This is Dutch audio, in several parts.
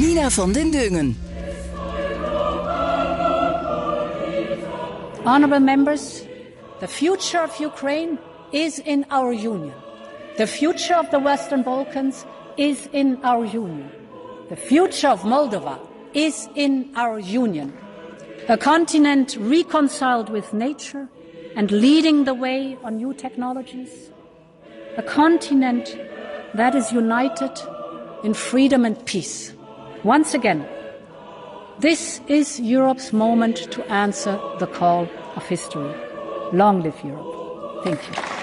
Nina van den Dungen. Honorable members, the future of Ukraine is in our union. The future of the Western Balkans is in our union. The future of Moldova is in our union. A continent reconciled with nature and leading the way on new technologies. A continent that is united in freedom and peace. Once again, this is Europe's moment to answer the call of history. Long live Europe. Thank you.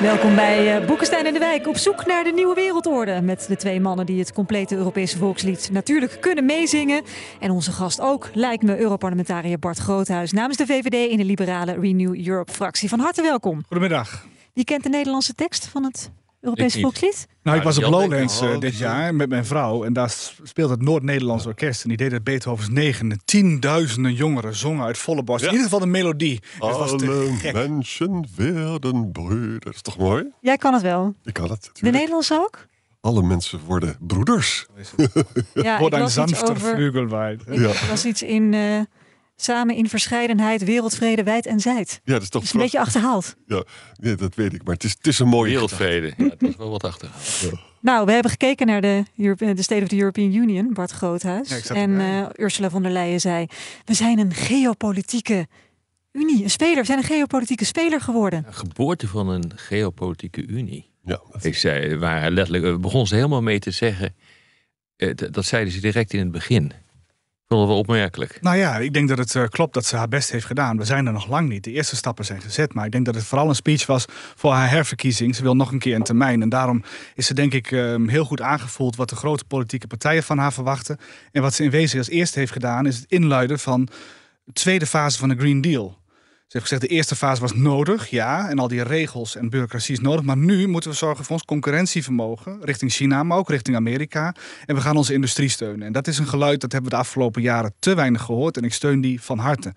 Welkom bij uh, Boekenstein en de Wijk. Op zoek naar de nieuwe wereldorde. Met de twee mannen die het complete Europese volkslied natuurlijk kunnen meezingen. En onze gast ook, lijkt me, Europarlementariër Bart Groothuis. Namens de VVD in de liberale Renew Europe fractie. Van harte welkom. Goedemiddag. Wie kent de Nederlandse tekst van het Europese volkslied? Nou, ik was op Lowlands uh, dit jaar met mijn vrouw. En daar speelt het Noord-Nederlands Orkest. En die deed het Beethovens 9. En tienduizenden jongeren zongen uit volle borst. Ja. In ieder geval de melodie. Alle mensen werden broeders. Dat is toch mooi? Jij kan het wel. Ik kan het. Natuurlijk. De Nederlandse ook? Alle mensen worden broeders. ja, Wordt een zachter vleugelwijd. Ja. Er was iets in... Uh, Samen in verscheidenheid, wereldvrede, wijd en zijd. Ja, dat is toch is een beetje achterhaald. Ja, ja, dat weet ik, maar het is, het is een mooie wereldvrede. Ja, dat is wel wat achterhaald. Ja. Nou, we hebben gekeken naar de, de State of the European Union, Bart Groothuis. Ja, en uh, Ursula von der Leyen zei: We zijn een geopolitieke unie, een speler. We zijn een geopolitieke speler geworden. Een geboorte van een geopolitieke unie. Ja, ik zei, waar letterlijk, begon ze helemaal mee te zeggen. Uh, dat zeiden ze direct in het begin vond het wel opmerkelijk. Nou ja, ik denk dat het uh, klopt dat ze haar best heeft gedaan. We zijn er nog lang niet. De eerste stappen zijn gezet. Maar ik denk dat het vooral een speech was voor haar herverkiezing. Ze wil nog een keer een termijn. En daarom is ze denk ik uh, heel goed aangevoeld wat de grote politieke partijen van haar verwachten. En wat ze in wezen als eerste heeft gedaan is het inluiden van de tweede fase van de Green Deal. Ze heeft gezegd, de eerste fase was nodig, ja. En al die regels en bureaucratie is nodig. Maar nu moeten we zorgen voor ons concurrentievermogen. Richting China, maar ook richting Amerika. En we gaan onze industrie steunen. En dat is een geluid dat hebben we de afgelopen jaren te weinig gehoord. En ik steun die van harte.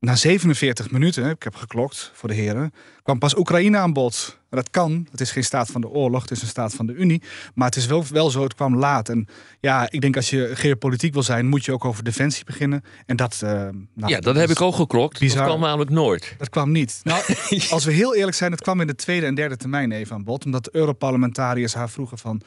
Na 47 minuten, ik heb geklokt voor de heren, kwam pas Oekraïne aan bod. Dat kan, het is geen staat van de oorlog, het is een staat van de Unie. Maar het is wel, wel zo, het kwam laat. En ja, ik denk als je geopolitiek wil zijn, moet je ook over defensie beginnen. En dat... Uh, nou, ja, dat heb ik ook geklokt. Bizar. Dat kwam namelijk nooit. Dat kwam niet. Nou, als we heel eerlijk zijn, het kwam in de tweede en derde termijn even aan bod. Omdat de Europarlementariërs haar vroegen van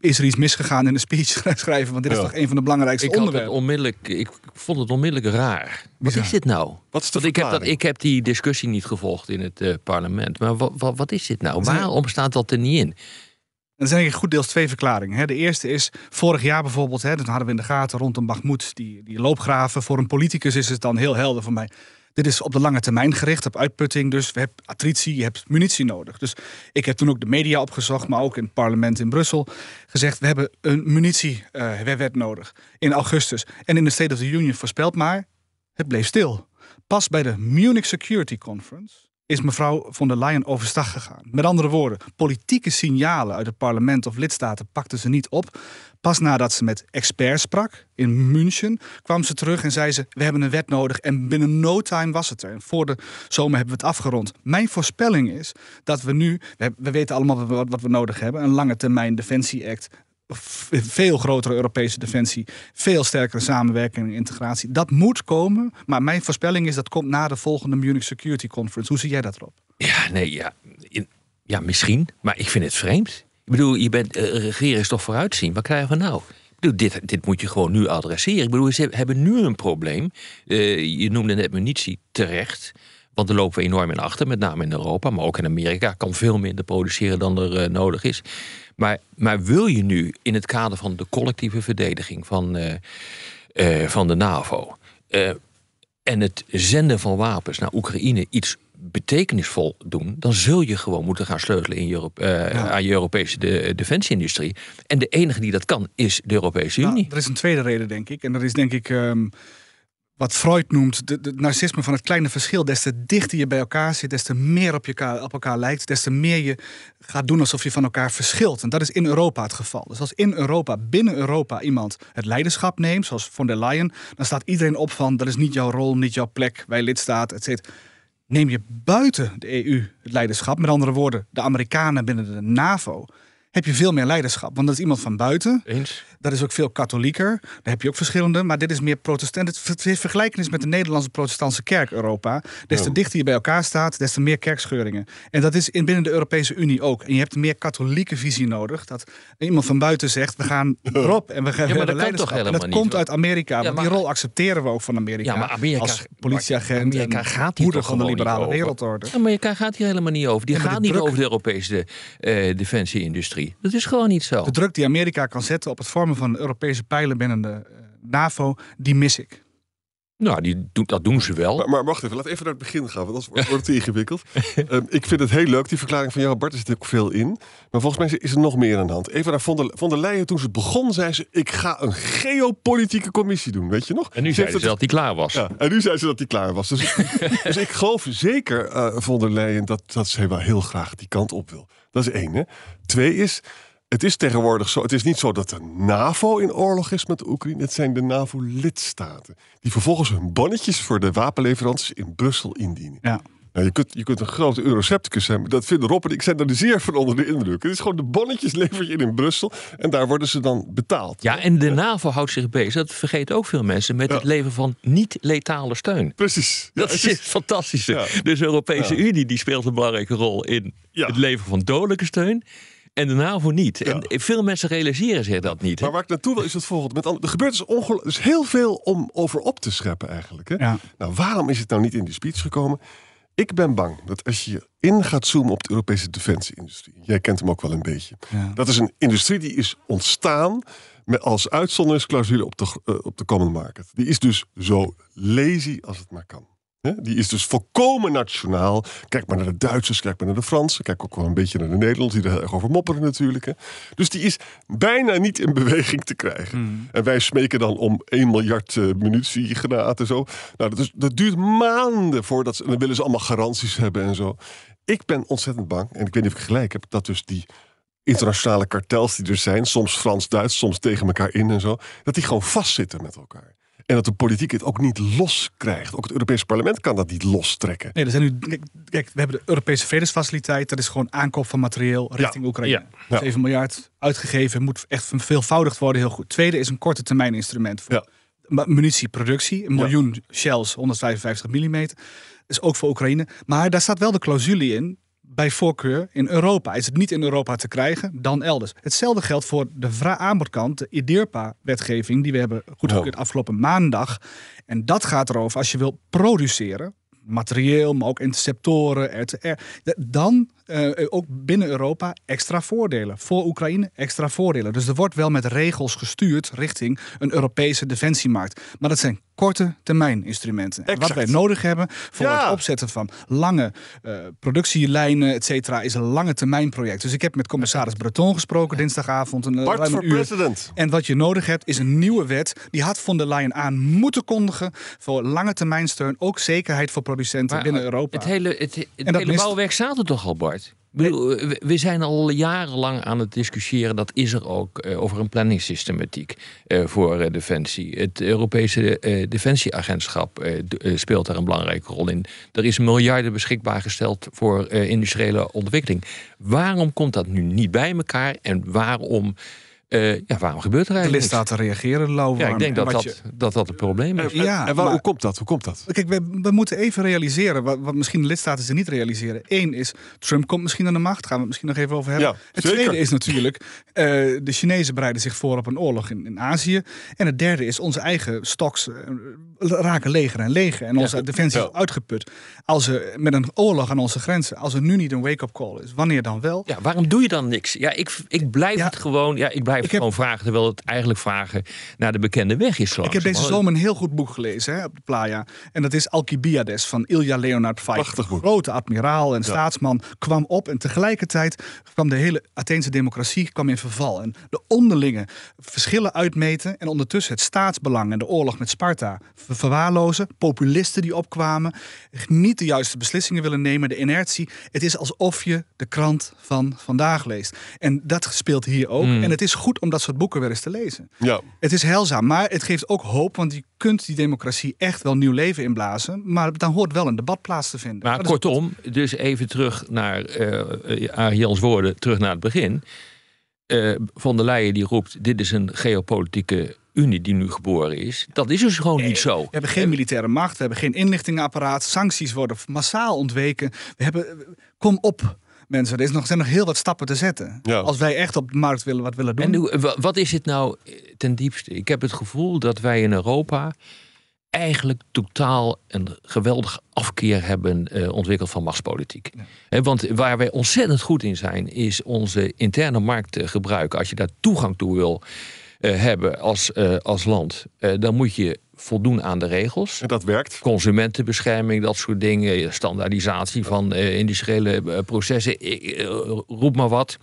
is er iets misgegaan in de speech schrijven? Want dit is toch een van de belangrijkste ik onderwerpen. Het onmiddellijk, ik vond het onmiddellijk raar. Wat is dit nou? Wat is de Want ik heb, dat, ik heb die discussie niet gevolgd in het uh, parlement. Maar wat, wat, wat, is dit nou? Waarom staat dat er niet in? Er zijn eigenlijk goed deels twee verklaringen. De eerste is, vorig jaar bijvoorbeeld, hè, dat hadden we in de gaten rondom Bakhmut, die, die loopgraven. Voor een politicus is het dan heel helder voor mij. Dit is op de lange termijn gericht, op uitputting. Dus we hebben attritie, je hebt munitie nodig. Dus ik heb toen ook de media opgezocht, maar ook in het parlement in Brussel gezegd: we hebben een munitiewet uh, nodig in augustus. En in de State of the Union voorspeld maar, het bleef stil. Pas bij de Munich Security Conference is mevrouw von der Leyen overstag gegaan. Met andere woorden, politieke signalen uit het parlement of lidstaten pakten ze niet op. Pas nadat ze met experts sprak in München, kwam ze terug en zei ze: We hebben een wet nodig. En binnen no time was het er. En voor de zomer hebben we het afgerond. Mijn voorspelling is dat we nu, we weten allemaal wat we nodig hebben: een lange termijn Defensie Act, veel grotere Europese defensie, veel sterkere samenwerking en integratie. Dat moet komen, maar mijn voorspelling is dat komt na de volgende Munich Security Conference. Hoe zie jij dat erop? Ja, nee, ja, ja misschien, maar ik vind het vreemd. Ik bedoel, je bent uh, regeren is toch vooruitzien. Wat krijgen we nou? Ik bedoel, dit, dit moet je gewoon nu adresseren. Ik bedoel, ze hebben nu een probleem. Uh, je noemde net munitie terecht. Want daar lopen we enorm in achter, met name in Europa, maar ook in Amerika. Kan veel minder produceren dan er uh, nodig is. Maar, maar wil je nu in het kader van de collectieve verdediging van, van de NAVO en het zenden van wapens naar Oekraïne iets betekenisvol doen, dan zul je gewoon moeten gaan sleutelen in Europe- eh, aan je Europese de, defensieindustrie. En de enige die dat kan, is de Europese Nou, Unie. er is een tweede reden, denk ik. En dat is denk ik ehm, wat Freud noemt de narcisme van het kleine verschil. Des te dichter je bij elkaar zit, des te meer op, je, op elkaar lijkt, des te meer je gaat doen alsof je van elkaar verschilt. En dat is in Europa het geval. Dus als in Europa, binnen Europa, iemand het leiderschap neemt, zoals von der Leyen, dan staat iedereen op van dat is niet jouw rol, niet jouw plek, wij lidstaat, et cetera. Neem je buiten de EU het leiderschap, met andere woorden, de Amerikanen binnen de NAVO, heb je veel meer leiderschap. Want dat is iemand van buiten. Eens? Dat is ook veel katholieker. Daar heb je ook verschillende. Maar dit is meer protestant. Het ver- het vergelijken is met de Nederlandse protestantse kerk Europa. Des te dichter je bij elkaar staat, des te meer kerkscheuringen. En dat is in binnen de Europese Unie ook. En je hebt een meer katholieke visie nodig. Dat iemand van buiten zegt, we gaan erop. En we gaan dat hebben kan leiderschap. toch En dat helemaal niet, komt hoor. uit Amerika. want die maar- rol accepteren we ook van Amerika. Ja, maar Amerika- als politieagent Amerika en gaat hier toch van de liberale wereldorde. Amerika gaat hier helemaal niet over. Die Ja, maar gaat niet druk- over de Europese eh, defensieindustrie. Dat is gewoon niet zo. De druk die Amerika kan zetten op het vormen van Europese pijlen binnen de eh, NAVO, die mis ik. Nou, die, doen- dat doen ze wel. Maar, maar wacht even, laat even naar het begin gaan, want anders wordt wordt het te ingewikkeld. Ehm, ik vind het heel leuk, die verklaring van jou, Bart, er zit ook veel in. Maar volgens mij is er nog meer aan de hand. Even naar von der, von der Leyen, toen ze begon, zei ze... ik ga een geopolitieke commissie doen, weet je nog? En nu Ze zei ze dat hij klaar was. Ja, en nu zei ze dat hij klaar was. Dus, ik- dus ik geloof zeker, eh von der Leyen, dat, dat ze wel heel graag die kant op wil. Dat is één. Hè. Twee is, het is tegenwoordig zo, het is niet zo dat de NAVO in oorlog is met de Oekraïne. Het zijn de NAVO-lidstaten. Die vervolgens hun bonnetjes voor de wapenleveranties in Brussel indienen. Ja. Nou, je, kunt, je kunt een grote eurocepticus zijn, maar dat vinden Rob en ik zijn er zeer van onder de indruk. Het is gewoon de bonnetjes lever je in in Brussel en daar worden ze dan betaald. Ja, en de NAVO houdt zich bezig, dat vergeten ook veel mensen, met Ja. het leveren van niet-letale steun. Precies. Ja, Dat het is het fantastische. Ja. Dus de Europese Ja. Unie die speelt een belangrijke rol in Ja. het leveren van dodelijke steun. En de NAVO niet. En veel mensen realiseren zich dat niet. hè. Maar waar ik naartoe wil is het volgende. Met andere- er gebeurt dus, ongel- dus heel veel om over op te scheppen eigenlijk. Hè? Ja. Nou, waarom is het nou niet in die speech gekomen? Ik ben bang dat als je in gaat zoomen op de Europese defensieindustrie. Jij kent hem ook wel een beetje. Ja. Dat is een industrie die is ontstaan met als uitzonderingsclausule op de, eh, op de common market. Die is dus zo lazy als het maar kan. Die is dus volkomen nationaal. Kijk maar naar de Duitsers, kijk maar naar de Fransen. Kijk ook wel een beetje naar de Nederlanders, die er heel erg over mopperen natuurlijk. Hè? Dus die is bijna niet in beweging te krijgen. En wij smeken dan om 1 miljard eh munitiegranaten en zo. Nou, dat, is, dat duurt maanden voordat ze... En dan willen ze allemaal garanties hebben en zo. Ik ben ontzettend bang, en ik weet niet of ik gelijk heb... dat dus die internationale kartels die er zijn... soms Frans-Duits, soms tegen elkaar in en zo... dat die gewoon vastzitten met elkaar. En dat de politiek het ook niet los krijgt. Ook het Europese parlement kan dat niet lostrekken. Nee, er zijn nu, kijk, kijk, we hebben de Europese vredesfaciliteit. Dat is gewoon aankoop van materieel richting Oekraïne. Ja. 7 miljard uitgegeven, moet echt verveelvoudigd worden. Heel goed. Tweede is een korte termijn instrument voor munitieproductie. Een miljoen shells, 155 mm. Is ook voor Oekraïne. Maar daar staat wel de clausule in. Bij voorkeur in Europa. Is het niet in Europa te krijgen, dan elders. Hetzelfde geldt voor de aanbodkant, de IDIRPA-wetgeving, die we hebben goedgekeurd afgelopen maandag. En dat gaat erover als je wil produceren, materieel, maar ook interceptoren, RTR. Dan eh, ook binnen Europa extra voordelen. Voor Oekraïne extra voordelen. Dus er wordt wel met regels gestuurd richting een Europese defensiemarkt. Maar dat zijn korte termijn instrumenten. En wat wij nodig hebben voor Ja. het opzetten van lange eh, productielijnen, et cetera, is een lange termijn project. Dus ik heb met commissaris Breton gesproken dinsdagavond. Een, eh, Bart voor uur. president. En wat je nodig hebt is een nieuwe wet. Die had von der Leyen aan moeten kondigen voor lange termijn steun. Ook zekerheid voor producenten Maar binnen Europa. Het hele, het, hele mist- bouwwerk staat er toch al, Bart? Bedoel, we, zijn al jarenlang aan het discussiëren. Dat is er ook eh, over een planningssystematiek eh, voor eh, defensie. Het Europese defensieagentschap speelt daar een belangrijke rol in. Er is miljarden beschikbaar gesteld voor industriële ontwikkeling. Waarom komt dat nu niet bij elkaar? En waarom, eh, ja, waarom gebeurt er de eigenlijk niks? lidstaten reageren lauwwarm. Ja, ik denk En dat dat, je- dat dat het probleem is. En, Ja, en waar- maar- hoe komt dat? Hoe komt dat? Kijk, we, we moeten even realiseren, wat, wat misschien de lidstaten ze niet realiseren. Eén is, Trump komt misschien aan de macht, gaan we het misschien nog even over hebben. Ja, het zeker. tweede is natuurlijk, eh, de Chinezen bereiden zich voor op een oorlog in, in Azië. En het derde is, onze eigen stocks eh, raken leger en leger. En onze defensie is uitgeput. Als er met een oorlog aan onze grenzen, als er nu niet een wake-up call is, wanneer dan wel? Ja, waarom doe je dan niks? Ja, ik, ik blijf Ja. het gewoon. Ja, ik blijf blijft gewoon vragen, terwijl het eigenlijk vragen naar de bekende weg is. Ik heb deze zomer een heel goed boek gelezen hè, op de Playa. En dat is Alcibiades van Ilja Leonard boek. Grote admiraal en staatsman kwam op. En tegelijkertijd kwam de hele Atheense democratie kwam in verval. En de onderlinge verschillen uitmeten. En ondertussen het staatsbelang en de oorlog met Sparta ver- verwaarlozen. Populisten die opkwamen. Niet de juiste beslissingen willen nemen. De inertie. Het is alsof je de krant van vandaag leest. En dat speelt hier ook. En het is goed om dat soort boeken weer eens te lezen. Ja. Het is heilzaam, maar het geeft ook hoop, want je kunt die democratie echt wel nieuw leven inblazen. Maar dan hoort wel een debat plaats te vinden. Maar Dat is- kortom, dus even terug naar eh Jans woorden, terug naar het begin. Eh Von der Leyen die roept, dit is een geopolitieke unie die nu geboren is. Dat is dus gewoon niet zo. We hebben geen militaire macht, we hebben geen inlichtingenapparaat, sancties worden massaal ontweken. We hebben, kom op mensen, er is nog, zijn nog heel wat stappen te zetten. Ja. Als wij echt op de markt willen wat willen doen. En wat is het nou eh, ten diepste? Ik heb het gevoel dat wij in Europa eigenlijk totaal een geweldige afkeer hebben eh, ontwikkeld van machtspolitiek. Hè, want waar wij ontzettend goed in zijn, is onze interne markt gebruiken. Als je daar toegang toe wil eh, hebben als, eh, als land, eh, dan moet je voldoen aan de regels. En dat werkt. Consumentenbescherming, dat soort dingen, standaardisatie van eh, industriële eh, processen, eh, roep maar wat.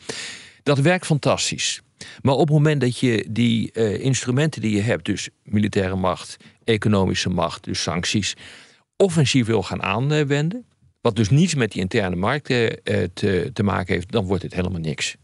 Dat werkt fantastisch. Maar op het moment dat je die instrumenten die je hebt, dus militaire macht, economische macht, dus sancties, offensief wil gaan aanwenden, wat dus niets met die interne markt te, te maken heeft, dan wordt het helemaal niks.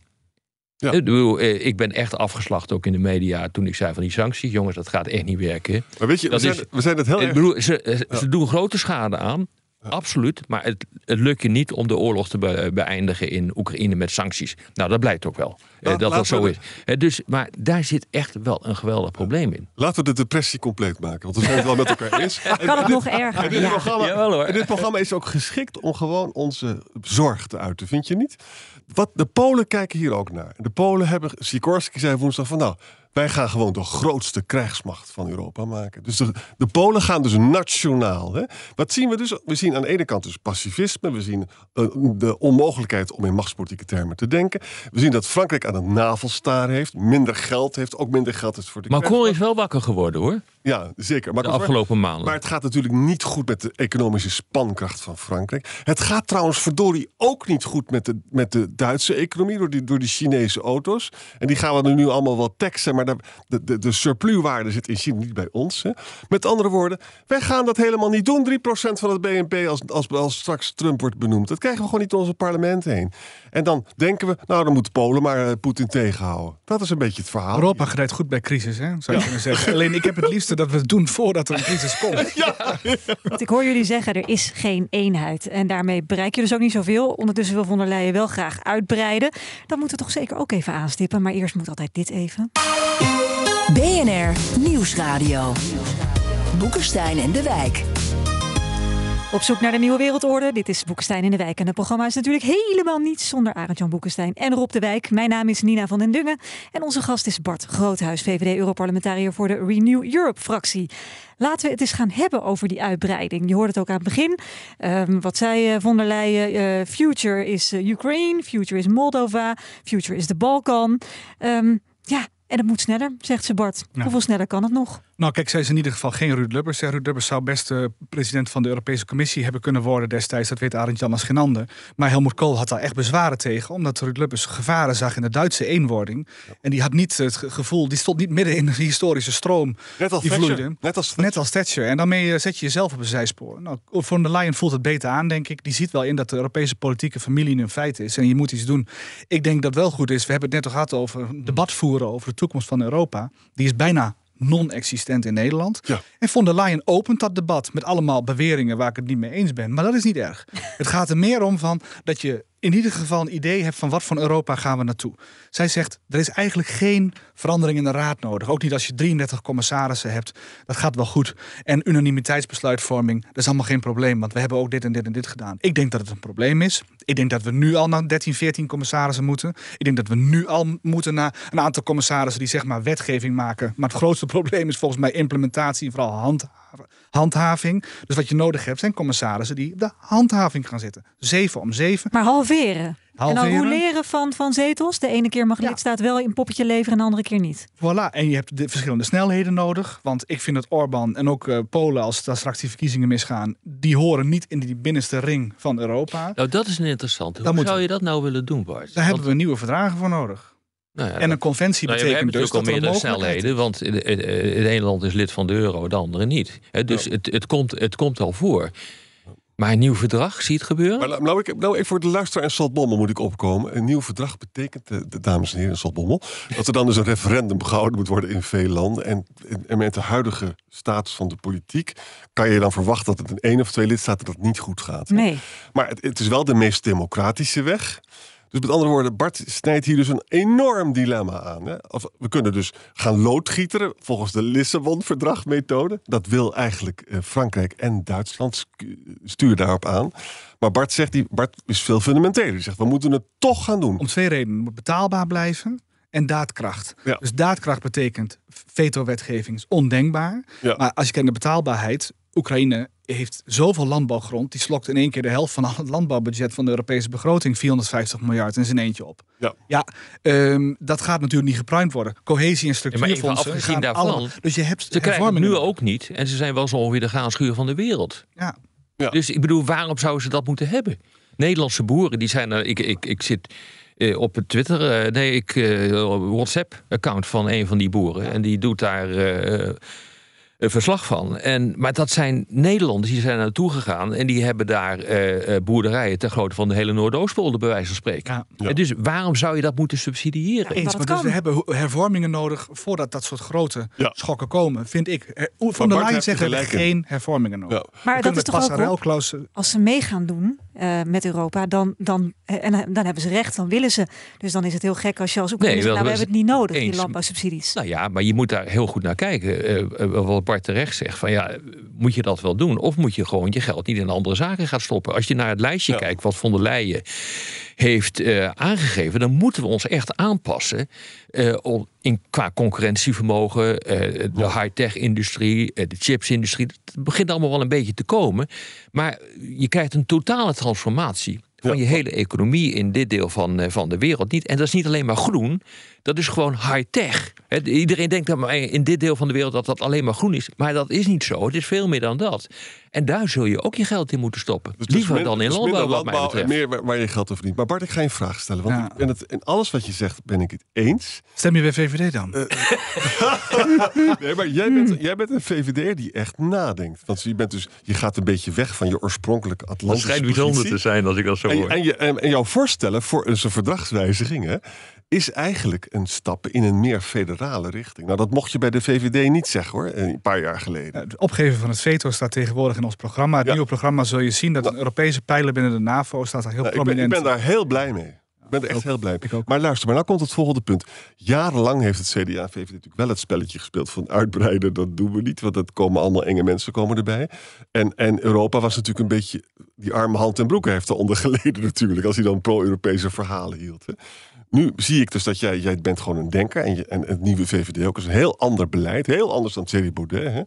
Ja. Ik, bedoel, eh, ik ben echt afgeslacht ook in de media toen ik zei van die sancties. Jongens, dat gaat echt niet werken. Maar weet je, we zijn, is- we zijn het heel erg... bedoel, ze, eh, ze doen grote schade aan. Absoluut. Maar het, het lukt je niet om de oorlog te be- beëindigen in Oekraïne met sancties. Nou, dat blijkt ook wel. eh, Nou, dat dat laten zo is. Eh, dus, maar daar zit echt wel een geweldig probleem in. Laten we de depressie compleet maken, want we zijn het wel met elkaar eens. Kan het nog erger? En dit, Ja. programma, Jawel, hoor. en dit programma is ook geschikt om gewoon onze zorg te uiten, vind je niet? Wat, de Polen kijken hier ook naar. De Polen hebben, Sikorski zei woensdag van nou, wij gaan gewoon de grootste krijgsmacht van Europa maken. Dus de, de Polen gaan dus nationaal. Hè? Wat zien we dus? We zien aan de ene kant dus pacifisme. We zien eh, de onmogelijkheid om in machtspolitieke termen te denken. We zien dat Frankrijk aan het navelstaren heeft. Minder geld heeft. Ook minder geld is voor de Macron is wel wakker geworden hoor. Ja, zeker. Maar De afgelopen maanden. maar het gaat natuurlijk niet goed met de economische spankracht van Frankrijk. Het gaat trouwens verdorie ook niet goed met de, met de Duitse economie door die, door die Chinese auto's. En die gaan we nu allemaal wel taxen, maar de, de, de, de surpluswaarde zit in China niet bij ons. Hè. Met andere woorden, wij gaan dat helemaal niet doen. 3% van het BNP als, als, als straks Trump wordt benoemd. Dat krijgen we gewoon niet door onze parlement heen. En dan denken we, nou dan moet Polen maar eh, Poetin tegenhouden. Dat is een beetje het verhaal. Europa gedijt goed bij crisis, hè, zou je kunnen zeggen. Alleen ik heb het liefste dat we het doen voordat er een crisis komt. Want ik hoor jullie zeggen, er is geen eenheid. En daarmee bereik je dus ook niet zoveel. Ondertussen wil von der Leyen wel graag uitbreiden. Dat moeten we toch zeker ook even aanstippen. Maar eerst moet altijd dit even. BNR Nieuwsradio. Boekenstein en de Wijk. Op zoek naar de nieuwe wereldorde. Dit is Boekenstein in de Wijk. En het programma is natuurlijk helemaal niets zonder Arend-Jan Boekenstein en Rob de Wijk. Mijn naam is Nina van den Dungen. En onze gast is Bart Groothuis, VVD-Europarlementariër voor de Renew Europe-fractie. Laten we het eens gaan hebben over die uitbreiding. Je hoorde het ook aan het begin. Ehm, wat zei eh, von der Leyen? Eh, future is eh, Ukraine, future is Moldova, future is de Balkan. Ehm, ja, en het moet sneller, zegt ze Bart. Ja. Hoeveel sneller kan het nog? Nou, kijk, zij is in ieder geval geen Ruud Lubbers. hè. Ruud Lubbers zou best president van de Europese Commissie hebben kunnen worden destijds. Dat weet Arend Jan als geen ander. Maar Helmut Kool had daar echt bezwaren tegen. Omdat Ruud Lubbers gevaren zag in de Duitse eenwording. En die had niet het ge- gevoel, die stond niet midden in de historische stroom. Net als die Thatcher. vloeide. Net als Net als Thatcher. En daarmee eh, zet je jezelf op een zijspoor. Nou, von der Leyen voelt het beter aan, denk ik. Die ziet wel in dat de Europese politieke familie nu een feit is. En je moet iets doen. Ik denk dat wel goed is. We hebben het net al gehad over een debat voeren over de toekomst van Europa. Die is bijna non-existent in Nederland. Ja. En von der Leyen opent dat debat met allemaal beweringen waar ik het niet mee eens ben. Maar dat is niet erg. het gaat er meer om van dat je in ieder geval een idee hebt van wat voor Europa gaan we naartoe. Zij zegt, er is eigenlijk geen verandering in de raad nodig. Ook niet als je 33 commissarissen hebt. Dat gaat wel goed. En unanimiteitsbesluitvorming, dat is allemaal geen probleem. Want we hebben ook dit en dit en dit gedaan. Ik denk dat het een probleem is. Ik denk dat we nu al naar 13, 14 commissarissen moeten. Ik denk dat we nu al moeten naar een aantal commissarissen die zeg maar wetgeving maken. Maar het grootste probleem is volgens mij implementatie en vooral handhaven handhaving. Dus wat je nodig hebt zijn commissarissen die op de handhaving gaan zitten. Zeven om zeven. Maar halveren. En dan Halveren. roleren van, van zetels. De ene keer mag Ja. lidstaat wel een poppetje leveren en de andere keer niet. Voilà, en je hebt de verschillende snelheden nodig. Want ik vind dat Orbán en ook eh, Polen, als daar straks die verkiezingen misgaan, die horen niet in die binnenste ring van Europa. Nou, dat is een interessante. Hoe zou je dat nou willen doen, Bart? Daar hebben we nieuwe verdragen voor nodig. Nou ja, En een conventie Nou betekent dus dat er meerdere snelheden, want het, ene land is lid van de euro, het andere niet. Hè, dus het, het, komt, het komt al voor. Maar een nieuw verdrag, zie je het gebeuren? Maar nou, ik, nou, even voor de luisteraar in Saltbommel moet ik opkomen. Een nieuw verdrag betekent, eh, de dames en heren in Saltbommel... dat er dan dus een referendum gehouden moet worden in veel landen. En, en met de huidige status van de politiek... kan je dan verwachten dat het in één of twee lidstaten dat niet goed gaat. Nee. Maar het, het is wel de meest democratische weg. Dus met andere woorden, Bart snijdt hier dus een enorm dilemma aan. Hè? Of, we kunnen dus gaan loodgieteren volgens de Lissabon-verdragmethode. Dat wil eigenlijk eh, Frankrijk en Duitsland stuur daarop aan. Maar Bart zegt, die, Bart is veel fundamenteler. Die zegt, we moeten het toch gaan doen. Om twee redenen. Moet betaalbaar blijven en daadkracht. Ja. Dus daadkracht betekent veto-wetgeving is ondenkbaar. Ja. Maar als je kijkt naar betaalbaarheid, Oekraïne heeft zoveel landbouwgrond. Die slokt in één keer de helft van al het landbouwbudget van de Europese begroting, 450 miljard, in zijn eentje op. Ja. Ja, ehm, dat gaat natuurlijk niet gepruimd worden. Cohesie en Ja, structuurfondsen. afgezien gaan daarvan, allemaal- dus je hebt Ze krijgen het nu ook niet. En ze zijn wel zo ongeveer de graanschuur van de wereld. Ja. Ja. Dus ik bedoel, waarom zouden ze dat moeten hebben? Nederlandse boeren, die zijn er. Ik, ik, ik zit eh, op het Twitter, eh, nee, ik eh, WhatsApp-account van een van die boeren. En die doet daar eh, verslag van. En, maar dat zijn Nederlanders die zijn naartoe gegaan. En die hebben daar eh, eh, boerderijen ter grootte van de hele Noordoostpolder, bij wijze van spreken. Ja. Ja. En dus waarom zou je dat moeten subsidiëren? Eens, dat maar dus kan. we hebben hervormingen nodig voordat dat soort grote Ja. schokken komen, vind ik. Her- Van Bart der Leyen in. geen hervormingen nodig. Ja. We Maar dat is toch ook Als ze mee gaan doen eh, met Europa, dan, dan, eh, en, dan hebben ze recht, dan willen ze. Dus dan is het heel gek als je als Oekraïne Nee, zegt, nou, we hebben het niet nodig, die landbouwsubsidies. Nou ja, maar je moet daar heel goed naar kijken. Eh, eh, wat Bart terecht zegt, van ja, moet je dat wel doen? Of moet je gewoon je geld niet in andere zaken gaan stoppen? Als je naar het lijstje Ja. kijkt wat von der Leyen heeft eh, aangegeven, dan moeten we ons echt aanpassen eh, in, qua concurrentievermogen, eh, de high-tech-industrie, eh, de chipsindustrie. Het begint allemaal wel een beetje te komen. Maar je krijgt een totale transformatie van je hele economie in dit deel van, eh, van de wereld. Niet, en dat is niet alleen maar groen, dat is gewoon high-tech. Hè, Iedereen denkt dat maar in dit deel van de wereld dat dat alleen maar groen is. Maar dat is niet zo. Het is veel meer dan dat. En daar zul je ook je geld in moeten stoppen. Dus Liever min- dan in dus landbouw, wat landbouw meer waar- waar je geld over verdient. Maar Bart, ik ga je een vraag stellen. Want Ja. ik ben het, in alles wat je zegt ben ik het eens. Stem je bij VVD dan? Eh, Nee, maar jij bent, jij bent een VVD'er die echt nadenkt. Want je, bent dus, je gaat een beetje weg van je oorspronkelijke Dat Atlantische schijnt bijzonder positie. te zijn als ik dat zo En, hoor. en, je, en, en jouw voorstellen voor een verdragswijziging hè, is eigenlijk een stap in een meer federale richting. Nou, dat mocht je bij de VVD niet zeggen hoor, een paar jaar geleden. Het opgeven van het veto staat tegenwoordig in ons programma. Het Ja. nieuwe programma zul je zien dat een Europese pijler binnen de NAVO staat daar heel Nou, ik, ben, prominent. ik ben daar heel blij mee. Ik ben er echt ook. heel blij mee. Maar luister, maar nou komt het volgende punt. Jarenlang heeft het CDA en VVD natuurlijk wel het spelletje gespeeld van uitbreiden. Dat doen we niet, want dat komen allemaal enge mensen komen erbij. En, en Europa was natuurlijk een beetje... Die arme hand en broek heeft eronder geleden natuurlijk. Als hij dan pro-Europese verhalen hield. Hè. Nu zie ik dus dat jij, jij bent gewoon een denker. En, en het nieuwe VVD ook is een heel ander beleid. Heel anders dan Thierry Baudet. Hè.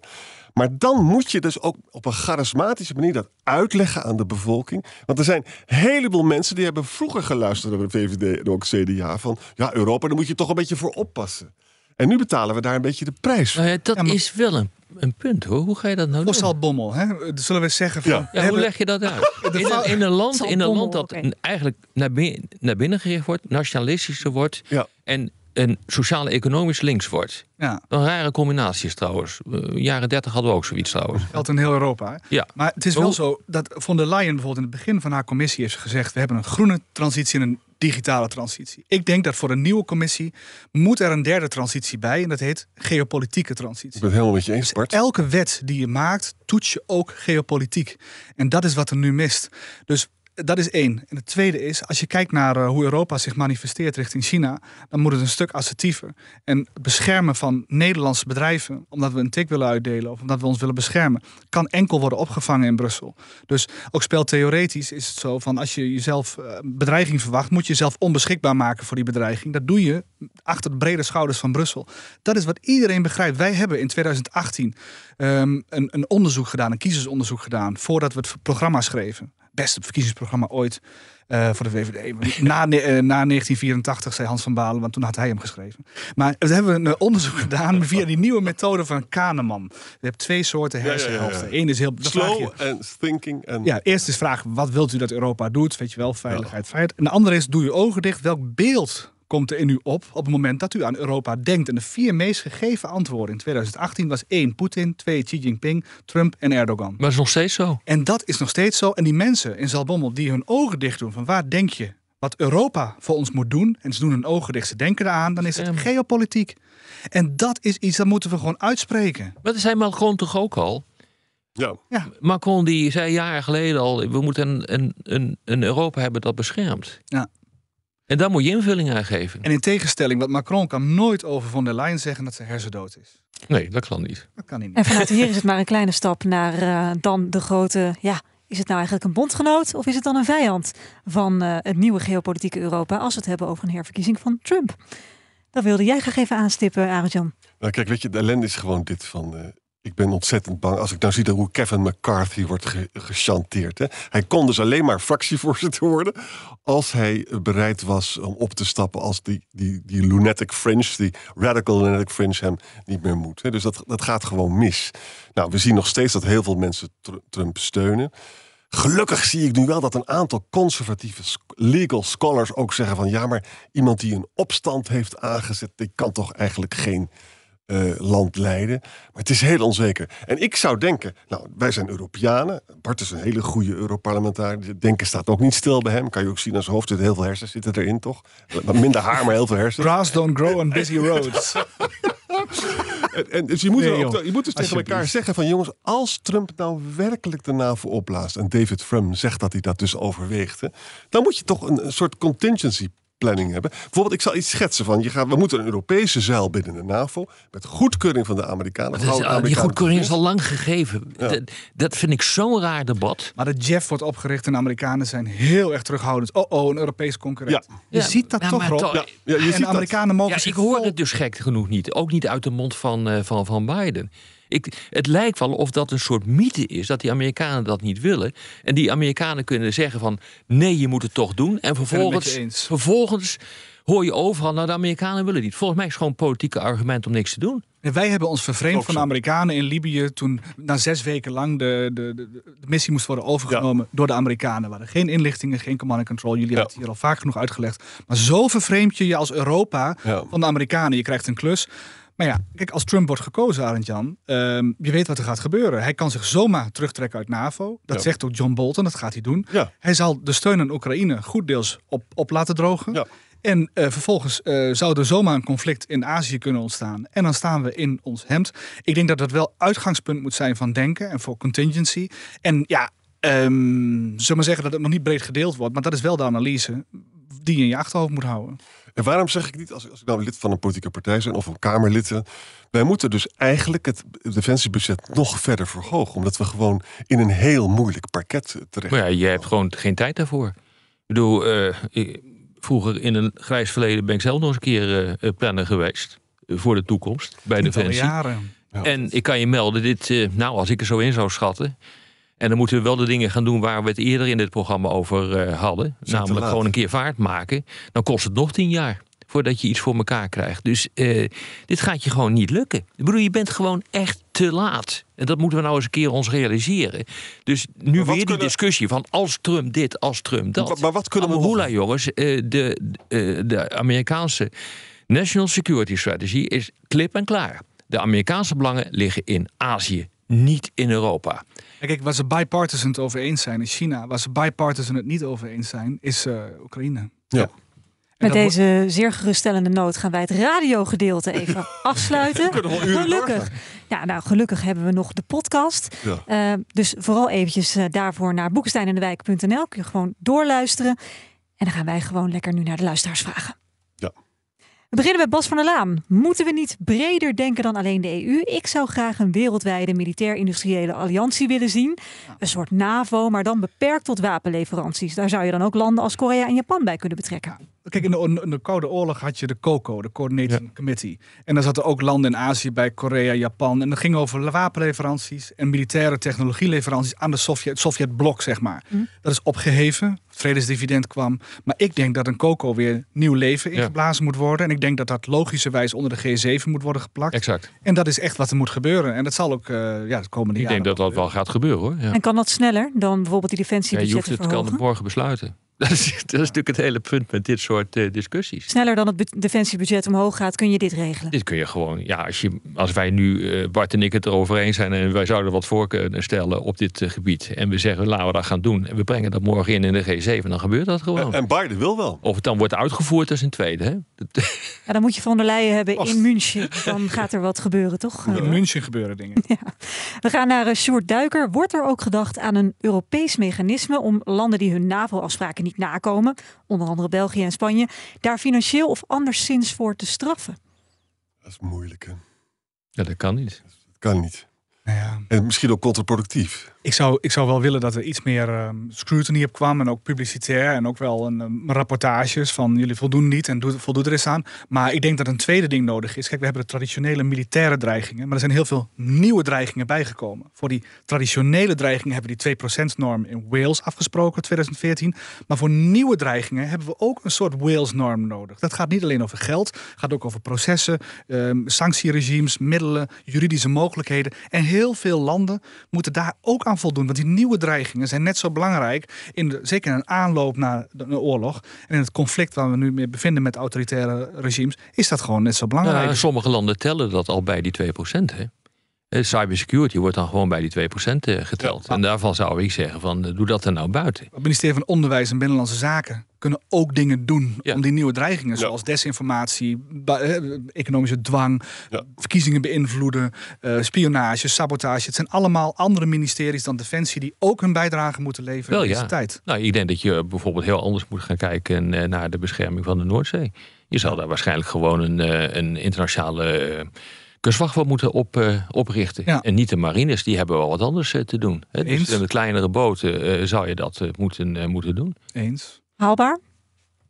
Maar dan moet je dus ook op een charismatische manier dat uitleggen aan de bevolking. Want er zijn een heleboel mensen die hebben vroeger geluisterd naar de VVD en ook CDA. Van ja, Europa, daar moet je toch een beetje voor oppassen. En nu betalen we daar een beetje de prijs voor. Nou ja, dat Ja, maar- is wel een, een punt hoor. Hoe ga je dat nou doen? Postal Bommel, hè? Zullen we zeggen van... Ja. hoe leg je dat uit? In een, in een land, in een land dat eigenlijk naar binnen, naar binnen gericht wordt, nationalistischer wordt Ja. en een sociaal-economisch links wordt. Ja, Een rare combinatie is trouwens. Eh, jaren 30 hadden we ook zoiets trouwens. geldt in heel Europa. hè? Ja. Maar het is wel zo dat von der Leyen bijvoorbeeld in het begin van haar commissie heeft gezegd... we hebben een groene transitie en een digitale transitie. Ik denk dat voor een nieuwe commissie moet er een derde transitie bij... en dat heet geopolitieke Ik transitie. ben het helemaal met je eens, Bart. Elke wet die je maakt, toets je ook geopolitiek. En dat is wat er nu mist. Dus dat is één. En het tweede is, als je kijkt naar uh, hoe Europa zich manifesteert richting China, dan moet het een stuk assertiever. En beschermen van Nederlandse bedrijven, omdat we een tik willen uitdelen of omdat we ons willen beschermen, kan enkel worden opgevangen in Brussel. Dus ook speltheoretisch is het zo van als je jezelf uh, bedreiging verwacht, moet je jezelf onbeschikbaar maken voor die bedreiging. Dat doe je achter de brede schouders van Brussel. Dat is wat iedereen begrijpt. Wij hebben in 2018 um, een, een onderzoek gedaan, een kiezersonderzoek gedaan, voordat we het programma schreven beste verkiezingsprogramma ooit uh, voor de VVD. Na, uh, na 1984 zei Hans van Balen, want toen had hij hem geschreven. Maar we hebben een onderzoek gedaan via die nieuwe methode van Kahneman. Je hebt twee soorten hersenhelften. Eén is heel slow en thinking. Ja, eerst is vraag: wat wilt u dat Europa doet? Weet je wel, veiligheid, vrijheid. En de andere is: doe je ogen dicht. Welk beeld komt er in u op op het moment dat u aan Europa denkt? En de vier meest gegeven antwoorden in 2018 was één Poetin, twee Xi Jinping, Trump en Erdogan. Maar dat is nog steeds zo. En dat is nog steeds zo. En die mensen in Zalbommel die hun ogen dicht doen van waar denk je wat Europa voor ons moet doen, en ze doen hun ogen dicht, ze denken eraan, dan is het geopolitiek. En dat is iets dat moeten we gewoon uitspreken. Maar dat zei Macron toch ook al? Ja. ja. Macron die zei jaren geleden al, we moeten een, een, een, een Europa hebben dat beschermt. Ja. En daar moet je invulling aan geven. En in tegenstelling, want Macron kan nooit over von der Leyen zeggen dat ze hersendood is. Nee, dat kan niet. Dat kan niet. En vanuit hier is het maar een kleine stap naar uh, dan de grote. Ja, is het nou eigenlijk een bondgenoot of is het dan een vijand van uh, het nieuwe geopolitieke Europa als we het hebben over een herverkiezing van Trump? Dat wilde jij graag even aanstippen, Arjan. Nou, kijk, weet je, de ellende is gewoon dit van. Uh, ik ben ontzettend bang als ik nou zie hoe Kevin McCarthy wordt ge gechanteerd. Hè. Hij kon dus alleen maar fractievoorzitter worden als hij bereid was om op te stappen als die, die, die lunatic fringe, die radical lunatic fringe hem niet meer moet. Hè. Dus dat, dat gaat gewoon mis. Nou, we zien nog steeds dat heel veel mensen Trump steunen. Gelukkig zie ik nu wel dat een aantal conservatieve legal scholars ook zeggen van ja, maar iemand die een opstand heeft aangezet, die kan toch eigenlijk geen uh, land leiden. Maar het is heel onzeker. En ik zou denken, nou, wij zijn Europeanen. Bart is een hele goede Europarlementariër. Denken staat ook niet stil bij hem. Kan je ook zien aan zijn hoofd zitten heel veel hersens zitten erin, toch? Minder haar, maar heel veel hersens. Grass don't grow on busy roads. en, en, dus je moet, nee, ook, je moet dus tegen elkaar zeggen van jongens, als Trump nou werkelijk de NAVO opblaast en David Frum zegt dat hij dat dus overweegt, hè, dan moet je toch een, een soort contingency planning hebben. Bijvoorbeeld, ik zal iets schetsen van, je gaat, we moeten een Europese zeil binnen de NAVO, met goedkeuring van de Amerikanen. Is, die goedkeuring is al lang gegeven. Dat, dat, vind ik zo'n raar debat. Maar de Jeff wordt opgericht en de Amerikanen zijn heel erg terughoudend. Oh, oh, een Europese concurrent. Ja. Je ziet dat toch, Rob? Ja. je en de Amerikanen mogen ja, Ik hoor het dus gek genoeg niet. Ook niet uit de mond van, uh, van, van Biden. Ik, het lijkt wel of dat een soort mythe is, dat die Amerikanen dat niet willen. En die Amerikanen kunnen zeggen van nee, je moet het toch doen. En vervolgens, vervolgens hoor je overal, nou de Amerikanen willen niet. Volgens mij is het gewoon een politieke argument om niks te doen. En wij hebben ons vervreemd van de Amerikanen in Libië toen na zes weken lang de, de, de, de missie moest worden overgenomen door de Amerikanen. Er waren geen inlichtingen, geen command and control. Jullie hebben het hier al vaak genoeg uitgelegd. Maar zo vervreemd je je als Europa van de Amerikanen. Je krijgt een klus. Maar ja, kijk, als Trump wordt gekozen, Arend Jan, uh, je weet wat er gaat gebeuren. Hij kan zich zomaar terugtrekken uit NAVO. Dat zegt ook John Bolton, dat gaat hij doen. Ja. Hij zal de steun aan Oekraïne goed deels op, op laten drogen. Ja. En uh, vervolgens uh, zou er zomaar een conflict in Azië kunnen ontstaan. En dan staan we in ons hemd. Ik denk dat dat wel uitgangspunt moet zijn van denken en voor contingency. En ja, um, zullen we zeggen dat het nog niet breed gedeeld wordt. Maar dat is wel de analyse die je in je achterhoofd moet houden. En waarom zeg ik niet, als, als ik nou lid van een politieke partij ben of een Kamerlid, wij moeten dus eigenlijk het defensiebudget nog verder verhogen, omdat we gewoon in een heel moeilijk parket terecht. Maar ja, je hebt gewoon geen tijd daarvoor. Ik bedoel, uh, vroeger in een grijs verleden ben ik zelf nog eens een keer uh, planner geweest voor de toekomst bij Defensie. jaren. Ja. En ik kan je melden, dit, uh, nou, als ik er zo in zou schatten, en dan moeten we wel de dingen gaan doen waar we het eerder in dit programma over uh, hadden. namelijk gewoon een keer vaart maken. Dan kost het nog tien jaar voordat je iets voor elkaar krijgt. Dus uh, dit gaat je gewoon niet lukken. Ik bedoel, je bent gewoon echt te laat. En dat moeten we nou eens een keer ons realiseren. Dus nu weer die kunnen... discussie van als Trump dit, als Trump dat. Maar, maar wat kunnen we nog... jongens, uh, de, uh, de Amerikaanse National Security Strategy is klip en klaar. De Amerikaanse belangen liggen in Azië, niet in Europa. Kijk, waar ze bipartisan het over eens zijn is China. Waar ze bipartisan het niet over eens zijn is uh, Oekraïne. Ja. Met deze zeer geruststellende noot gaan wij het radiogedeelte even afsluiten. Gelukkig. Ja, nou, gelukkig hebben we nog de podcast. Ja. Eh, dus vooral eventjes eh, daarvoor naar boekensteinendewijk.nl. Kun je gewoon doorluisteren. En dan gaan wij gewoon lekker nu naar de luisteraars vragen. We beginnen met Bas van der Laan. Moeten we niet breder denken dan alleen de EU? Ik zou graag een wereldwijde militair-industriële alliantie willen zien. Een soort NAVO, maar dan beperkt tot wapenleveranties. Daar zou je dan ook landen als Korea en Japan bij kunnen betrekken. Kijk, in de, in de Koude Oorlog had je de COCO, de Coordinating Committee. En daar zaten ook landen in Azië bij, Korea, Japan. En dat ging over wapenleveranties en militaire technologieleveranties aan de Sovjet, het Sovjetblok, zeg maar. Dat is opgeheven, vredesdividend kwam. Maar ik denk dat een COCO weer nieuw leven ingeblazen moet worden. En ik denk dat dat logischerwijs onder de G7 moet worden geplakt. Exact. En dat is echt wat er moet gebeuren. En dat zal ook eh, ja, de komende Ik jaren denk dat dat wel gaat gebeuren hoor. Ja. En kan dat sneller dan bijvoorbeeld die Ja, je hoeft defensiebudgetten het kan morgen besluiten. Dat is, dat is natuurlijk het hele punt met dit soort eh, discussies. Sneller dan het bu- defensiebudget omhoog gaat, kun je dit regelen. Dit kun je gewoon, ja, als, je, als wij nu, eh, Bart en ik het erover eens zijn en wij zouden wat voor kunnen stellen op dit eh, gebied. En we zeggen, laten we dat gaan doen. En we brengen dat morgen in in de G7, dan gebeurt dat gewoon. En Biden wil wel. Of het dan wordt uitgevoerd, dat is een tweede. Hè? Dat- Ja, dan moet je van der Leyen hebben Ach. in München. Dan gaat er wat gebeuren, toch? In München gebeuren dingen. We gaan naar uh, Sjoerd Duiker. Wordt er ook gedacht aan een Europees mechanisme om landen die hun NAVO-afspraken niet nakomen, onder andere België en Spanje, daar financieel of anderszins voor te straffen? Dat is moeilijk, hè? ja, dat kan niet. Dat kan niet. Nou ja. En misschien ook contraproductief. Ik zou, ik zou wel willen dat er iets meer ehm, scrutiny op kwam. En ook publicitair. En ook wel een, ehm, rapportages van jullie voldoen niet en doe, voldoet er eens aan. Maar ik denk dat een tweede ding nodig is. Kijk, we hebben de traditionele militaire dreigingen. Maar er zijn heel veel nieuwe dreigingen bijgekomen. Voor die traditionele dreigingen hebben we die 2%-norm in Wales afgesproken, 2014. Maar voor nieuwe dreigingen hebben we ook een soort Wales-norm nodig. Dat gaat niet alleen over geld. Gaat ook over processen, ehm, sanctieregimes, middelen, juridische mogelijkheden. En heel veel landen moeten daar ook aan voldoen. Want die nieuwe dreigingen zijn net zo belangrijk. In de, zeker in een aanloop naar de, oorlog. En in het conflict waar we nu mee bevinden met autoritaire regimes. Is dat gewoon net zo belangrijk. Ja, sommige landen tellen dat al bij die 2%. Hè? Eh, Cybersecurity wordt dan gewoon bij die 2% eh, geteld. Ja. En daarvan zou ik zeggen van eh, doe dat er nou buiten. Het ministerie van Onderwijs en Binnenlandse Zaken kunnen ook dingen doen Ja. om die nieuwe dreigingen, Ja. zoals desinformatie, economische dwang, Ja. verkiezingen beïnvloeden, eh, spionage, sabotage. Het zijn allemaal andere ministeries dan Defensie die ook hun bijdrage moeten leveren Wel, in deze ja. tijd. Nou, ik denk dat je bijvoorbeeld heel anders moet gaan kijken eh, naar de bescherming van de Noordzee. Je zal daar waarschijnlijk gewoon een, eh, een internationale eh, kustwacht moeten op, eh, oprichten. Ja. En niet de marines, die hebben wel wat anders eh, te doen. Hè? Eens. Dus met kleinere boten eh, zou je dat moeten, moeten doen. Eens. Haalbaar?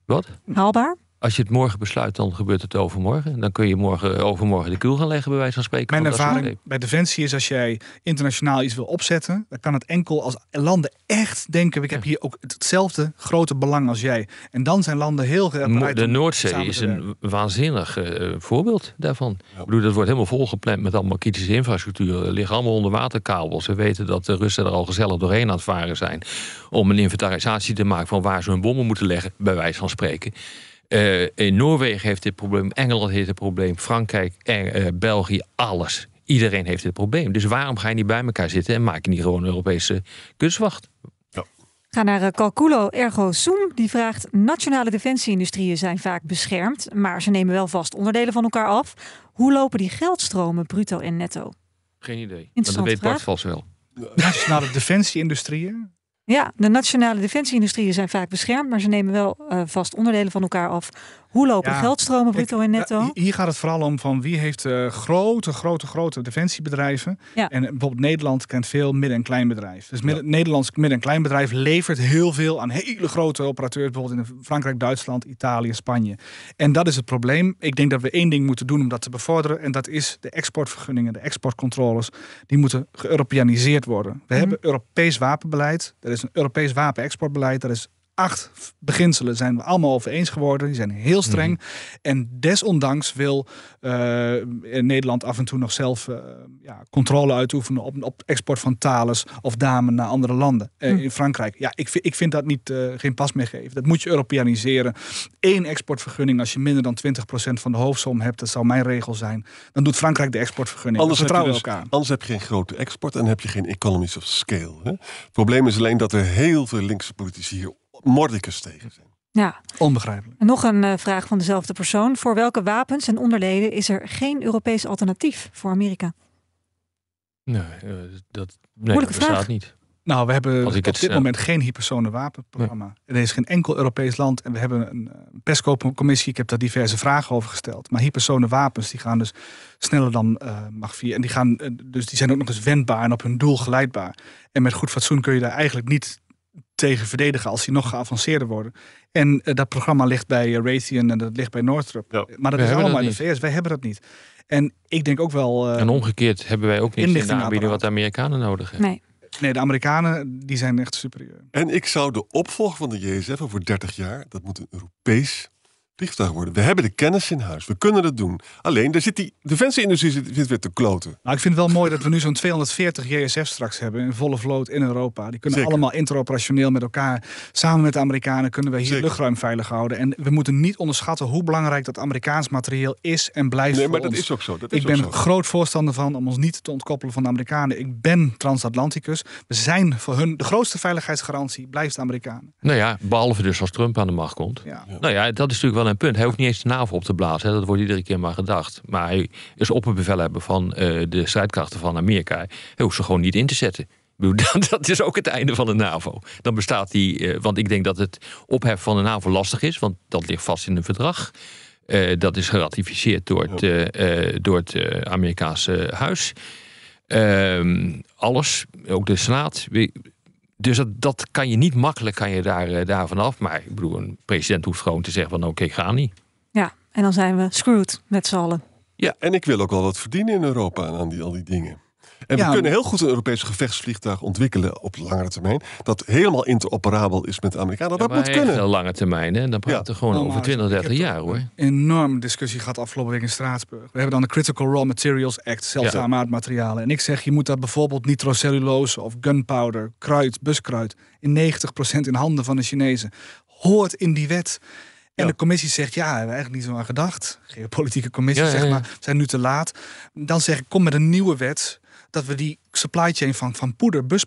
Wat? Haalbaar? Als je het morgen besluit, dan gebeurt het overmorgen. Dan kun je morgen, overmorgen de kuil gaan leggen, bij wijze van spreken. Mijn ervaring bij Defensie is als jij internationaal iets wil opzetten, dan kan het enkel als landen echt denken: ik heb hier ook hetzelfde grote belang als jij. En dan zijn landen heel bereid De Noordzee is een waanzinnig eh, voorbeeld daarvan. Ik bedoel, dat wordt helemaal volgepland met allemaal kritische infrastructuur. Er liggen allemaal onderwaterkabels. We weten dat de Russen er al gezellig doorheen aan het varen zijn. Om een inventarisatie te maken van waar ze hun bommen moeten leggen, bij wijze van spreken. Eh, in Noorwegen heeft dit probleem, Engeland heeft dit probleem, Frankrijk, eh, eh, België, alles. Iedereen heeft dit probleem. Dus waarom ga je niet bij elkaar zitten en maak je niet gewoon een Europese kustwacht? Ga naar eh, Calculo Ergo Sum. Die vraagt: Nationale defensieindustrieën zijn vaak beschermd, maar ze nemen wel vast onderdelen van elkaar af. Hoe lopen die geldstromen, bruto en netto? Geen idee. Maar dat weet Bart vast wel. Nationale defensie-industrieën. Ja, de nationale defensieindustrieën zijn vaak beschermd, maar ze nemen wel eh, vast onderdelen van elkaar af. Hoe lopen Ja, geldstromen, bruto en netto? ja, Hier gaat het vooral om van wie heeft eh, grote, grote, grote defensiebedrijven. Ja. En eh, bijvoorbeeld Nederland kent veel midden- en kleinbedrijf. Dus midden, Nederlands midden- en kleinbedrijf levert heel veel aan hele grote operateurs. Bijvoorbeeld in Frankrijk, Duitsland, Italië, Spanje. En dat is het probleem. Ik denk dat we één ding moeten doen om dat te bevorderen. En dat is de exportvergunningen, de exportcontroles. Die moeten geëuropeaniseerd worden. We hebben Europees wapenbeleid. Er is een Europees wapenexportbeleid. Dat is acht beginselen zijn we allemaal over eens geworden. Die zijn heel streng. En desondanks wil eh, in Nederland af en toe nog zelf eh, ja, controle uitoefenen op, op export van talens of damen naar andere landen. Eh, In Frankrijk. Ja, ik, vind- ik vind dat niet, geen pas meer geven. Dat moet je Europeaniseren. Eén exportvergunning als je minder dan 20% van de hoofdsom hebt. Dat zou mijn regel zijn. Dan doet Frankrijk de exportvergunning. Anders heb, je vertrouwen dus, elkaar. anders heb je geen grote export en heb je geen economies of scale. Hè? Het probleem is alleen dat er heel veel linkse politici hier mordicus tegen zijn. Ja. Onbegrijpelijk. En nog een uh, vraag van dezelfde persoon. Voor welke wapens en onderleden is er geen Europees alternatief voor Amerika? Nee, uh, dat nee, Moeilijke bestaat vraag. niet. Nou, we hebben Als op dit eh, moment geen hypersone wapenprogramma. Er is geen enkel Europees land en we hebben een eh, PESCO-commissie. Ik heb daar diverse vragen over gesteld. Maar hypersone wapens die gaan dus sneller dan eh Mach 4. En die, gaan, eh, dus die zijn ook nog eens wendbaar en op hun doel geleidbaar. En met goed fatsoen kun je daar eigenlijk niet tegen verdedigen als die nog geavanceerder worden. En eh, dat programma ligt bij eh, Raytheon en dat ligt bij Northrop. Ja. Maar dat We is allemaal in de VS. Wij hebben dat niet. En ik denk ook wel... eh, En omgekeerd hebben wij ook niet in de aanbieding wat de Amerikanen nodig hebben. Nee. nee, de Amerikanen die zijn echt superieur. En ik zou de opvolger van de JSF over 30 jaar, dat moet een Europees vliegtuig worden. We hebben de kennis in huis. We kunnen het doen. Alleen, daar zit die defensieindustrie zit, zit weer te kloten. Nou, ik vind het wel mooi dat we nu zo'n 240 JSF straks hebben in volle vloot in Europa. Die kunnen Zeker. allemaal interoperationeel met elkaar. Samen met de Amerikanen kunnen we hier Zeker. luchtruim veilig houden. En we moeten niet onderschatten hoe belangrijk dat Amerikaans materieel is en blijft Nee, voor maar dat ons. is ook zo. Dat is Ik ben ook zo. groot voorstander van om ons niet te ontkoppelen van de Amerikanen. Ik ben transatlanticus. We zijn voor hun de grootste veiligheidsgarantie blijft de Amerikanen. Nou ja, behalve dus als Trump aan de macht komt. Ja. Nou ja, dat is natuurlijk wel een punt. Hij hoeft niet eens de NAVO op te blazen. Hè. Dat wordt iedere keer maar gedacht. Maar hij is opperbevelhebber van eh, de strijdkrachten van Amerika. Hij hoeft ze gewoon niet in te zetten. Dat, is ook het einde van de NAVO. Dan bestaat die, eh, want ik denk dat het opheffen van de NAVO lastig is, want dat ligt vast in een verdrag. Eh, dat is geratificeerd door het, door het Amerikaanse huis. Ehm, alles, ook de Senaat. Dus dat, dat kan je niet makkelijk kan je daar, eh, daar vanaf. Maar ik bedoel, een president hoeft gewoon te zeggen van oké, ga niet. Ja, en dan zijn we screwed met z'n allen. En ik wil ook wel wat verdienen in Europa aan die, al die dingen. En Ja. we kunnen heel goed een Europees gevechtsvliegtuig ontwikkelen op langere termijn. Dat helemaal interoperabel is met de Amerikanen. Dat Ja, moet maar echt kunnen. een lange termijn. Hè? Dan praten we gewoon over maar 20, ik 30 heb jaar hoor. Een enorme discussie gehad afgelopen week in Straatsburg. We hebben dan de Critical Raw Materials Act, zeldzame aardmaterialen. En ik zeg, je moet dat bijvoorbeeld nitrocellulose of gunpowder, kruid, buskruid, in 90% in handen van de Chinezen. Hoort in die wet. En Ja. de commissie zegt, ja, hebben we eigenlijk niet zo aan gedacht. Geopolitieke commissie, Ja, ja, zeg ja. maar, we zijn nu te laat. Dan zeg ik, kom met een nieuwe wet. Dat we die supply chain van, van poeder, bus,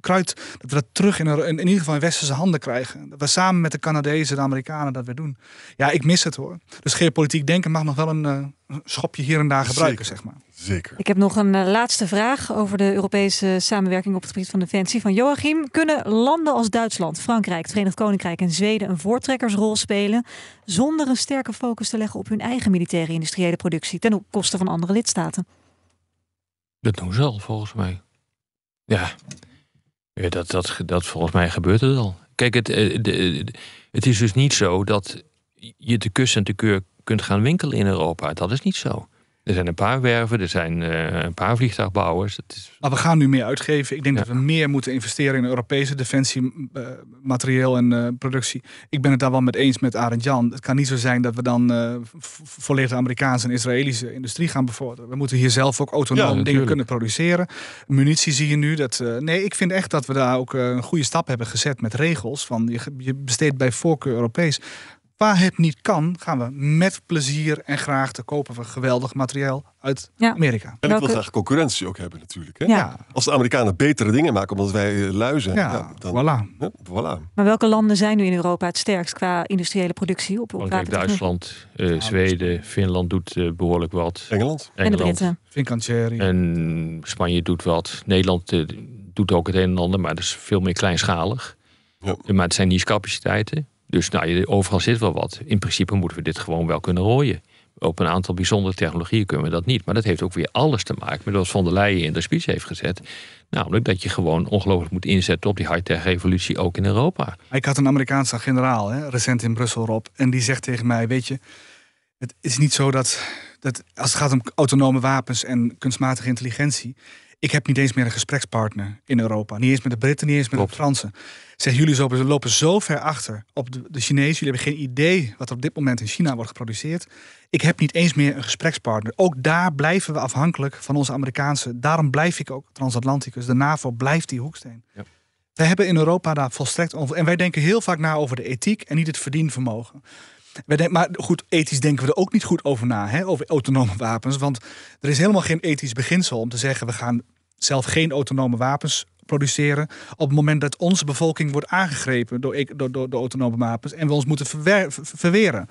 kruid, dat we dat terug in, in, in ieder geval in westerse handen krijgen. Dat we samen met de Canadezen, de Amerikanen dat weer doen. Ja, ik mis het hoor. Dus geopolitiek denken mag nog wel een eh, schopje hier en daar gebruiken, Zeker. zeg maar. Zeker. Ik heb nog een eh, laatste vraag over de Europese samenwerking op het gebied van defensie van Joachim. Kunnen landen als Duitsland, Frankrijk, het Verenigd Koninkrijk en Zweden een voortrekkersrol spelen zonder een sterke focus te leggen op hun eigen militaire industriële productie ten koste van andere lidstaten? Dat doen ze al, volgens mij. Ja, dat, dat, dat volgens mij gebeurt het al. Kijk, het, eh, het is dus niet zo dat je te kus en te keur kunt gaan winkelen in Europa. Dat is niet zo. Er zijn een paar werven, er zijn eh, een paar vliegtuigbouwers. Het is, Maar we gaan nu meer uitgeven. Ik denk Ja. dat we meer moeten investeren in Europese defensie, eh, materieel en eh, productie. Ik ben het daar wel met eens met Arend Jan. Het kan niet zo zijn dat we dan eh, volledig Amerikaanse en Israëlische industrie gaan bevorderen. We moeten hier zelf ook autonoom Ja, dingen kunnen produceren. Munitie zie je nu. Dat, nee, ik vind echt dat we daar ook een goede stap hebben gezet met regels. Van je, je besteedt bij voorkeur Europees. Waar het niet kan, gaan we met plezier en graag te kopen van geweldig materiaal uit Ja. Amerika. En ik Welke- wil graag concurrentie ook hebben natuurlijk. Hè? Ja. Ja, Als de Amerikanen betere dingen maken omdat wij eh, lui zijn. ja, dan, voilà. hè, voilà. Maar welke landen zijn nu in Europa het sterkst qua industriële productie op, op? Duitsland, eh, Zweden, Finland doet eh, behoorlijk wat. Engeland. En de. Britten. Fincantieri. En Spanje doet wat. Nederland doet ook het een en ander, maar dat is veel meer kleinschalig. Ja. Maar het zijn niche-capaciteiten. Dus nou, overal zit wel wat. In principe moeten we dit gewoon wel kunnen rooien. Op een aantal bijzondere technologieën kunnen we dat niet. Maar dat heeft ook weer alles te maken met wat Von der Leyen in de speech heeft gezet. Namelijk dat je gewoon ongelooflijk moet inzetten op die high-tech revolutie ook in Europa. Ik had een Amerikaanse generaal, hè, recent in Brussel, Rob. En die zegt tegen mij, weet je, het is niet zo dat, dat als het gaat om autonome wapens en kunstmatige intelligentie... Ik heb niet eens meer een gesprekspartner in Europa. Niet eens met de Britten, niet eens met Klopt. de Fransen. Zeg, jullie zo- ze lopen zo ver achter op de, de Chinezen. Jullie hebben geen idee wat er op dit moment in China wordt geproduceerd. Ik heb niet eens meer een gesprekspartner. Ook daar blijven we afhankelijk van onze Amerikaanse. Daarom blijf ik ook transatlanticus. De NAVO blijft die hoeksteen. Ja. Wij hebben in Europa daar volstrekt over. En wij denken heel vaak na over de ethiek en niet het verdienvermogen. Wij denken, maar goed, ethisch denken we er ook niet goed over na, hè, over autonome wapens. Want er is helemaal geen ethisch beginsel om te zeggen: we gaan zelf geen autonome wapens produceren. Op het moment dat onze bevolking wordt aangegrepen door, door, door, door autonome wapens en we ons moeten verwer- ver- verweren.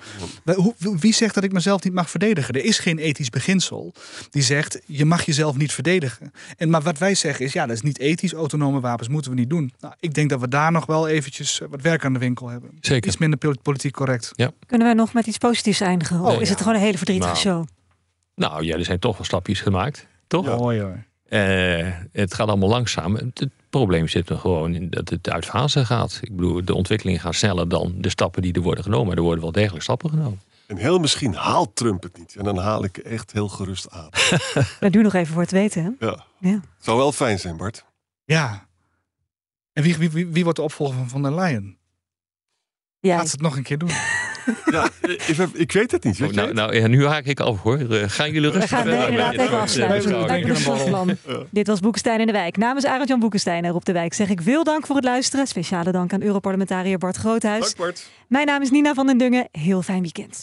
Hoe- Wie zegt dat ik mezelf niet mag verdedigen? Er is geen ethisch beginsel die zegt je mag jezelf niet verdedigen. En maar wat wij zeggen is ja, dat is niet ethisch. Autonome wapens moeten we niet doen. Nou, ik denk dat we daar nog wel eventjes eh, wat werk aan de winkel hebben. Zeker. Iets minder pol- politiek correct. Kunnen we nog met iets positiefs eindigen? Of Oh, is ja. het gewoon een hele verdrietige Nou. show? Nou ja, er zijn toch wel stapjes gemaakt. Toch? Mooi hoor. Eh, het gaat allemaal langzaam. Het, het probleem zit er gewoon in dat het uit fase gaat. Ik bedoel, de ontwikkelingen gaan sneller dan de stappen die er worden genomen. Er worden wel degelijk stappen genomen. En heel misschien haalt Trump het niet. En dan haal ik echt heel gerust aan. Dat duurt nog even voor het weten. Hè? Ja. Ja. Zou wel fijn zijn, Bart. Ja. En wie, wie, wie, wie wordt de opvolger van Van der Leyen? Ja, Gaat ze het nog een keer doen? Ja, ik, heb- ik weet het niet. Weet nou, nou ja, nu haak ik af hoor. Eh, gaan jullie we rustig gaan nee, met inderdaad dit even afsluiten. Dit was Boekenstein in de Wijk. Namens Arend-Jan Boekenstein er op de Wijk zeg ik veel dank voor het luisteren. Speciale dank aan Europarlementariër Bart Groothuis. Dank, Bart. Mijn naam is Nina van den Dungen. Heel fijn weekend.